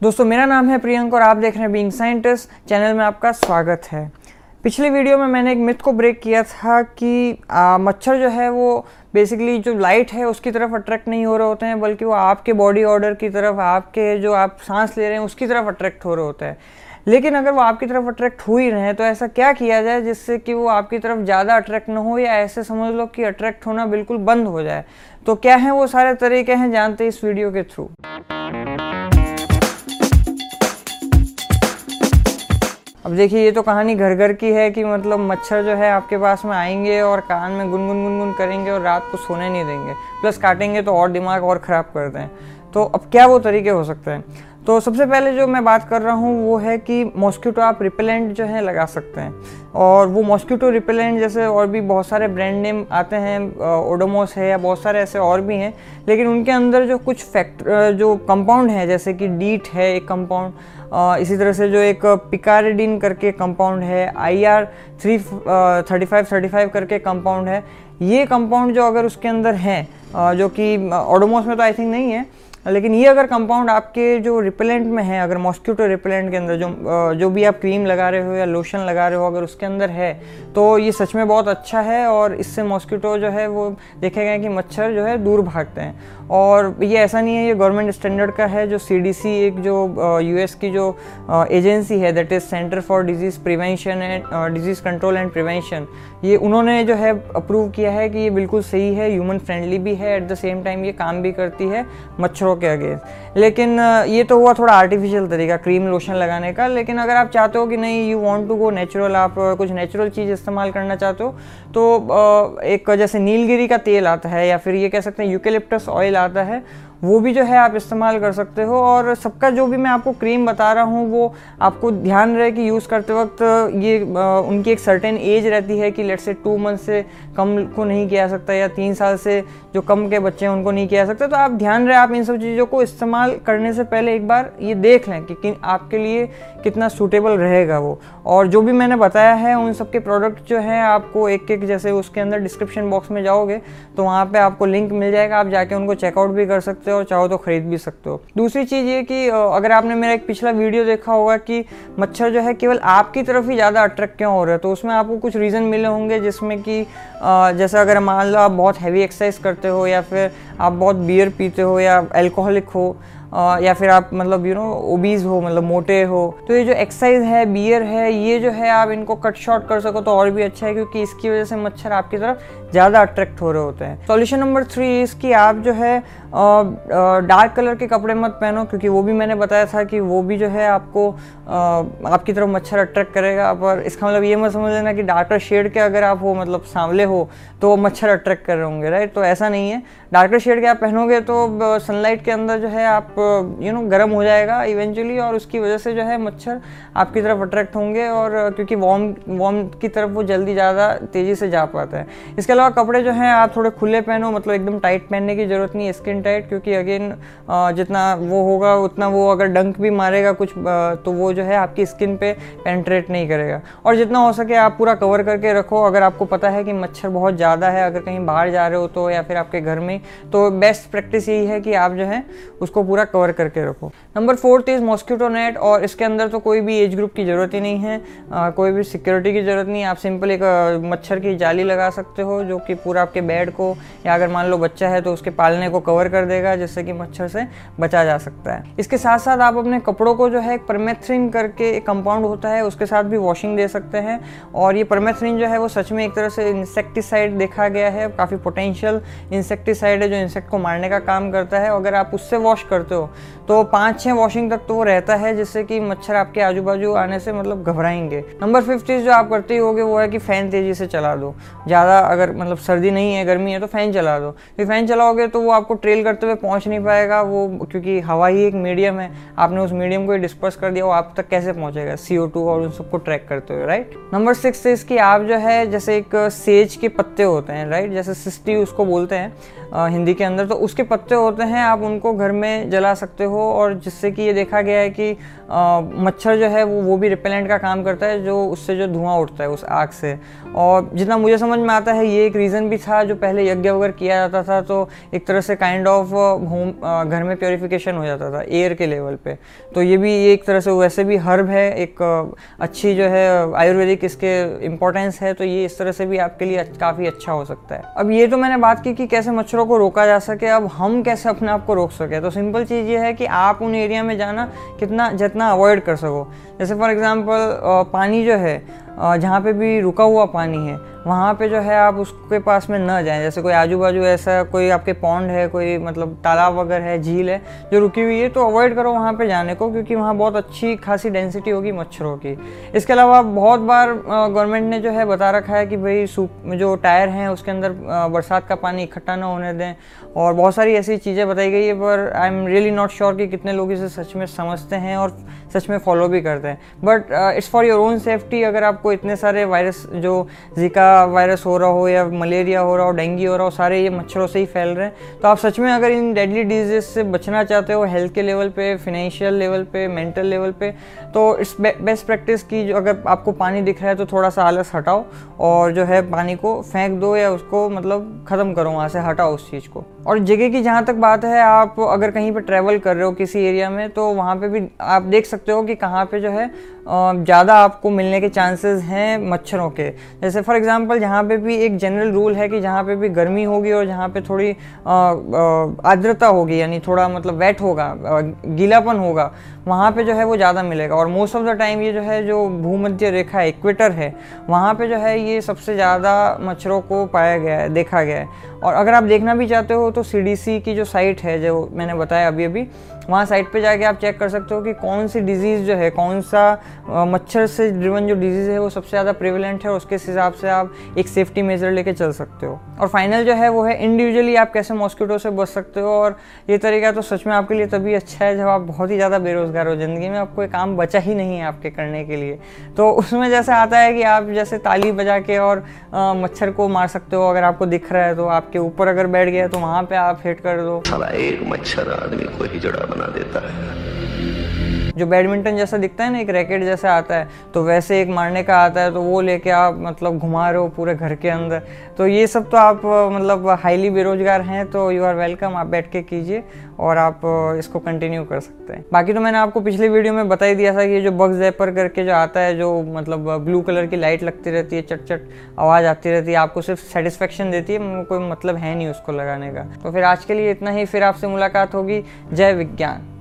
दोस्तों मेरा नाम है प्रियंक और आप देख रहे हैं बीइंग साइंटिस्ट चैनल में आपका स्वागत है। पिछले वीडियो में मैंने एक मिथ को ब्रेक किया था कि आ, मच्छर जो है वो बेसिकली जो लाइट है उसकी तरफ़ अट्रैक्ट नहीं हो रहे होते हैं बल्कि वो आपके बॉडी ऑर्डर की तरफ़ आपके जो आप सांस ले रहे हैं उसकी तरफ़ अट्रैक्ट हो रहे होते हैं। लेकिन अगर वो आपकी तरफ़ अट्रैक्ट हो ही रहे हैं तो ऐसा क्या किया जाए जिससे कि वो आपकी तरफ़ ज़्यादा अट्रैक्ट ना हो या ऐसे समझ लो कि अट्रैक्ट होना बिल्कुल बंद हो जाए? तो क्या है वो सारे तरीके हैं जानते इस वीडियो के थ्रू अब देखिए, ये तो कहानी घर घर की है कि मतलब मच्छर जो है आपके पास में आएँगे और कान में गुनगुन गुनगुन करेंगे और रात को सोने नहीं देंगे। प्लस काटेंगे तो और दिमाग और ख़राब कर दें। तो अब क्या वो तरीके हो सकते हैं? तो सबसे पहले जो मैं बात कर रहा हूँ, वो है कि मॉस्किटो आप रिपेलेंट जो है लगा सकते हैं। और वो मॉस्किटो रिपेलेंट जैसे और भी बहुत सारे ब्रांड नेम आते हैं ओडोमोस है या बहुत सारे ऐसे और भी हैं, लेकिन उनके अंदर जो कुछ फैक्ट जो कंपाउंड है, जैसे कि डीट है एक कंपाउंड इसी तरह से जो एक पिकारेडिन करके कंपाउंड है I R three thirty five thirty five करके कंपाउंड है, ये कंपाउंड जो अगर उसके अंदर हैं जो कि ओडोमोस में तो आई थिंक नहीं है लेकिन ये अगर कंपाउंड आपके जो रिपेलेंट में है, अगर मॉस्क्यूटो रिपेलेंट के अंदर जो जो भी आप क्रीम लगा रहे हो या लोशन लगा रहे हो अगर उसके अंदर है तो ये सच में बहुत अच्छा है और इससे मॉस्क्यूटो जो है वो देखे गए कि मच्छर जो है दूर भागते हैं। और ये ऐसा नहीं है, ये गवर्नमेंट स्टैंडर्ड का है, जो सीडीसी एक जो यूएस की जो एजेंसी है that is Centre for Disease Prevention and Disease Control and Prevention ये उन्होंने जो है अप्रूव किया है कि ये बिल्कुल सही है ह्यूमन फ्रेंडली भी है एट द सेम टाइम ये काम भी करती है, मच्छरों के अगेंस्ट। लेकिन ये तो हुआ थोड़ा आर्टिफिशियल तरीका क्रीम लोशन लगाने का। लेकिन अगर आप चाहते हो कि नहीं you want to go natural आप कुछ नेचुरल चीज़ इस्तेमाल करना चाहते हो तो एक जैसे नीलगिरी का तेल आता है, या फिर ये कह सकते हैं यूकेलिप्टस ऑयल आता है, वो भी जो है आप इस्तेमाल कर सकते हो। और सबका जो भी मैं आपको क्रीम बता रहा हूँ, वो आपको ध्यान रहे कि यूज़ करते वक्त ये उनकी एक सर्टेन एज रहती है कि लेट से टू मंथ से कम को नहीं किया सकता, या तीन साल से जो कम के बच्चे हैं, उनको नहीं किया सकता। तो आप ध्यान रहे, आप इन सब चीज़ों को इस्तेमाल करने से पहले एक बार ये देख लें कि, कि आपके लिए कितना सूटेबल रहेगा वो। और जो भी मैंने बताया है उन सब के प्रोडक्ट जो हैं आपको एक एक जैसे उसके अंदर डिस्क्रिप्शन बॉक्स में जाओगे तो वहाँ पे आपको लिंक मिल जाएगा। आप जाके उनको चेकआउट भी कर सकते हो और चाहो तो ख़रीद भी सकते हो। दूसरी चीज़ ये कि अगर आपने मेरा एक पिछला वीडियो देखा होगा कि मच्छर जो है केवल आपकी तरफ़ ही ज़्यादा अट्रैक्ट क्यों हो रहा है तो उसमें आपको कुछ रीज़न मिले होंगे जिसमें कि जैसे अगर मान लो आप बहुत हैवी एक्सरसाइज करते हो या फिर आप बहुत बियर पीते हो या एल्कोहलिक हो या फिर आप मतलब यू नो ओबीज हो मतलब मोटे हो तो ये जो एक्सरसाइज है बियर है ये जो है आप इनको कट शॉर्ट कर सको तो और भी अच्छा है क्योंकि इसकी वजह से मच्छर आपकी तरफ़ ज़्यादा अट्रैक्ट हो रहे होते हैं। सॉल्यूशन नंबर थ्री इसकी आप जो है डार्क कलर के कपड़े मत पहनो क्योंकि वो भी मैंने बताया था कि वो भी जो है आपको आ, आपकी तरफ़ मच्छर अट्रैक्ट करेगा। पर इसका मतलब ये मत समझ लेना कि डार्कर शेड के अगर आप हो मतलब सांवले हो तो मच्छर अट्रैक्ट कर रहे होंगे राइट तो ऐसा नहीं है। डार्कर शेड के आप पहनोगे तो सनलाइट के अंदर जो है आप यू नो गर्म हो जाएगा इवेंचुअली और उसकी वजह से जो है मच्छर आपकी तरफ़ अट्रैक्ट होंगे और क्योंकि वार्म वार्म की तरफ़ वो जल्दी ज़्यादा तेज़ी से जा पाता है। इसके अलावा कपड़े जो हैं, आप थोड़े खुले पहनो मतलब एकदम टाइट पहनने की ज़रूरत नहीं है स्किन टाइट क्योंकि अगेन जितना वो होगा, उतना वो अगर डंक भी मारेगा कुछ तो वो जो है आपकी स्किन पे पेंट्रेट नहीं करेगा। और जितना हो सके आप पूरा कवर करके रखो। अगर आपको पता है कि मच्छर बहुत ज़्यादा है, अगर कहीं बाहर जा रहे हो तो या फिर आपके घर में तो बेस्ट प्रैक्टिस यही है कि आप जो है उसको पूरा कवर करके रखो। Number fourth is mosquito net और इसके अंदर तो कोई भी एज ग्रुप की ज़रूरत ही नहीं है। आ, कोई भी सिक्योरिटी की ज़रूरत नहीं है। आप सिंपल एक मच्छर की जाली लगा सकते हो जो कि पूरा आपके बेड को या अगर मान लो बच्चा है तो उसके पालने को कवर कर देगा जिससे कि मच्छर से बचा जा सकता है। इसके साथ साथ आप अपने कपड़ों को जो है एक परमेथ्रिन करके एक कंपाउंड होता है उसके साथ भी वॉशिंग दे सकते हैं। और ये परमेथ्रिन जो है वो सच में एक तरह से इंसेक्टिसाइड देखा गया है। काफ़ी पोटेंशियल इंसेक्टिसाइड है जो इंसेक्ट को मारने का काम करता है। अगर आप उससे वॉश करते हो तो पाँच छः वॉशिंग तक तो वो रहता है, जिससे कि मच्छर आपके आजू बाजू आने से मतलब घबराएँगे। नंबर फिफ्टी जो आप करते ही होगे, वो है कि फ़ैन तेज़ी से चला दो। ज़्यादा अगर मतलब सर्दी नहीं है, गर्मी है तो फ़ैन चला दो। फिर फ़ैन चलाओगे तो वो आपको ट्रेल करते हुए पहुँच नहीं पाएगा। वो क्योंकि हवा ही एक मीडियम है। आपने उस मीडियम को डिस्पर्स कर दिया, वो आप तक कैसे पहुँचेगा? सी और उन सबको ट्रैक करते हुए राइट नंबर सिक्स इसकी आप जो है, जैसे एक सेज के पत्ते होते हैं राइट जैसे सिस्टी उसको बोलते हैं। हिंदी के अंदर तो उसके पत्ते होते हैं, आप उनको घर में जला सकते हो, और जिससे कि ये देखा गया है कि मच्छर जो है, वो वो भी रिपेलेंट का काम करता है, जो उससे जो धुआँ उठता है, उस आग से। और जितना मुझे समझ में आता है, ये एक रीज़न भी था, जो पहले यज्ञ वगैरह किया जाता था तो एक तरह से काइंड ऑफ़ होम घर में प्योरिफिकेशन हो जाता था एयर के लेवल पे। तो ये भी एक तरह से वैसे भी हर्ब है, एक अच्छी जो है, आयुर्वेदिक इसके इम्पोर्टेंस है तो ये इस तरह से भी आपके लिए काफ़ी अच्छा हो सकता है। अब ये तो मैंने बात की कि कैसे मच्छरों को रोका जा सके, अब हम कैसे अपने आप को रोक सके? तो सिंपल चीज़ ये है कि आप उन एरिया में जाना कितना, जितना अवॉइड कर सको। जैसे फॉर एग्ज़ाम्पल पानी जो है जहाँ पे भी रुका हुआ पानी है वहाँ पे जो है आप उसके पास में न जाएँ। जैसे कोई आजू बाजू ऐसा कोई आपके पौंड है, कोई मतलब तालाब वगैरह है, झील है, जो रुकी हुई है तो अवॉइड करो वहाँ पे जाने को, क्योंकि वहाँ बहुत अच्छी खासी डेंसिटी होगी मच्छरों की। इसके अलावा बहुत बार गवर्नमेंट ने जो है बता रखा है कि भाई सूप जो टायर हैं, उसके अंदर बरसात का पानी इकट्ठा ना होने दें। और बहुत सारी ऐसी चीज़ें बताई गई है, पर I am really not sure कि कितने लोग इसे सच में समझते हैं और सच में फॉलो भी करते हैं। But it's for your own safety अगर आपको इतने सारे वायरस जो जिका वायरस हो रहा हो या मलेरिया हो रहा हो, डेंगू हो रहा हो, सारे ये मच्छरों से ही फैल रहे हैं। तो आप सच में अगर इन डेडली डिज़ीज़ से बचना चाहते हो हेल्थ के लेवल पे फिनेंशियल लेवल पे मेंटल लेवल पे तो इस बेस्ट प्रैक्टिस की जो अगर आपको पानी दिख रहा है तो थोड़ा सा आलस हटाओ और जो है पानी को फेंक दो या उसको मतलब ख़त्म करो वहाँ से, हटाओ उस चीज़ को। और जगह की जहाँ तक बात है, आप अगर कहीं पर ट्रैवल कर रहे हो किसी एरिया में तो वहाँ पे भी आप देख सकते हो कि कहाँ पे जो है ज़्यादा आपको मिलने के चांसेस हैं मच्छरों के। जैसे फॉर एग्जांपल जहाँ पे भी एक जनरल रूल है कि जहाँ पे भी गर्मी होगी और जहाँ पे थोड़ी आर्द्रता होगी, यानी थोड़ा मतलब वेट होगा गीलापन होगा, वहाँ पे जो है वो ज़्यादा मिलेगा। और मोस्ट ऑफ़ द टाइम ये जो है, जो भूमध्य रेखा है इक्वेटर है, वहाँ पे जो है ये सबसे ज़्यादा मच्छरों को पाया गया है, देखा गया है। और अगर आप देखना भी चाहते हो तो सी की जो साइट है जो मैंने बताया अभी अभी वहाँ साइट पे जाके आप चेक कर सकते हो कि कौन सी डिज़ीज़ जो है, कौन सा मच्छर से ड्रिवन जो डिज़ीज़ है वो सबसे ज़्यादा प्रिवेलेंट है, उसके हिसाब से आप एक सेफ्टी मेजर लेके चल सकते हो। और फाइनल जो है वो है इंडिविजुअली आप कैसे मॉस्किटो से बच सकते हो और ये तरीका तो सच में आपके लिए तभी अच्छा है जब आप बहुत ही ज़्यादा बेरोज़गार हो ज़िंदगी में, आपको कोई काम बचा ही नहीं है आपके करने के लिए। तो उसमें जैसे आता है कि आप जैसे ताली बजा के और मच्छर को मार सकते हो, अगर आपको दिख रहा है तो आपके ऊपर अगर बैठ गया तो वहाँ पे आप हिट कर दो। एक मच्छर आदमी को हिजड़ा बना देता है। जो बैडमिंटन जैसा दिखता है ना, एक रैकेट जैसा आता है तो वैसे एक मारने का आता है तो वो लेके आप मतलब घुमा रहे हो पूरे घर के अंदर। तो ये सब तो आप मतलब हाईली बेरोजगार हैं तो यू आर वेलकम आप बैठ के कीजिए और आप, इसको कंटिन्यू कर सकते हैं। बाकी तो मैंने आपको पिछले वीडियो में बता ही दिया था कि ये जो बग्स जैपर करके जो आता है, जो मतलब ब्लू कलर की लाइट लगती रहती है चट चट आवाज़ आती रहती है, आपको सिर्फ़ सेटिस्फेक्शन देती है कोई मतलब है नहीं उसको लगाने का। तो फिर आज के लिए इतना ही, फिर आपसे मुलाकात होगी। जय विज्ञान।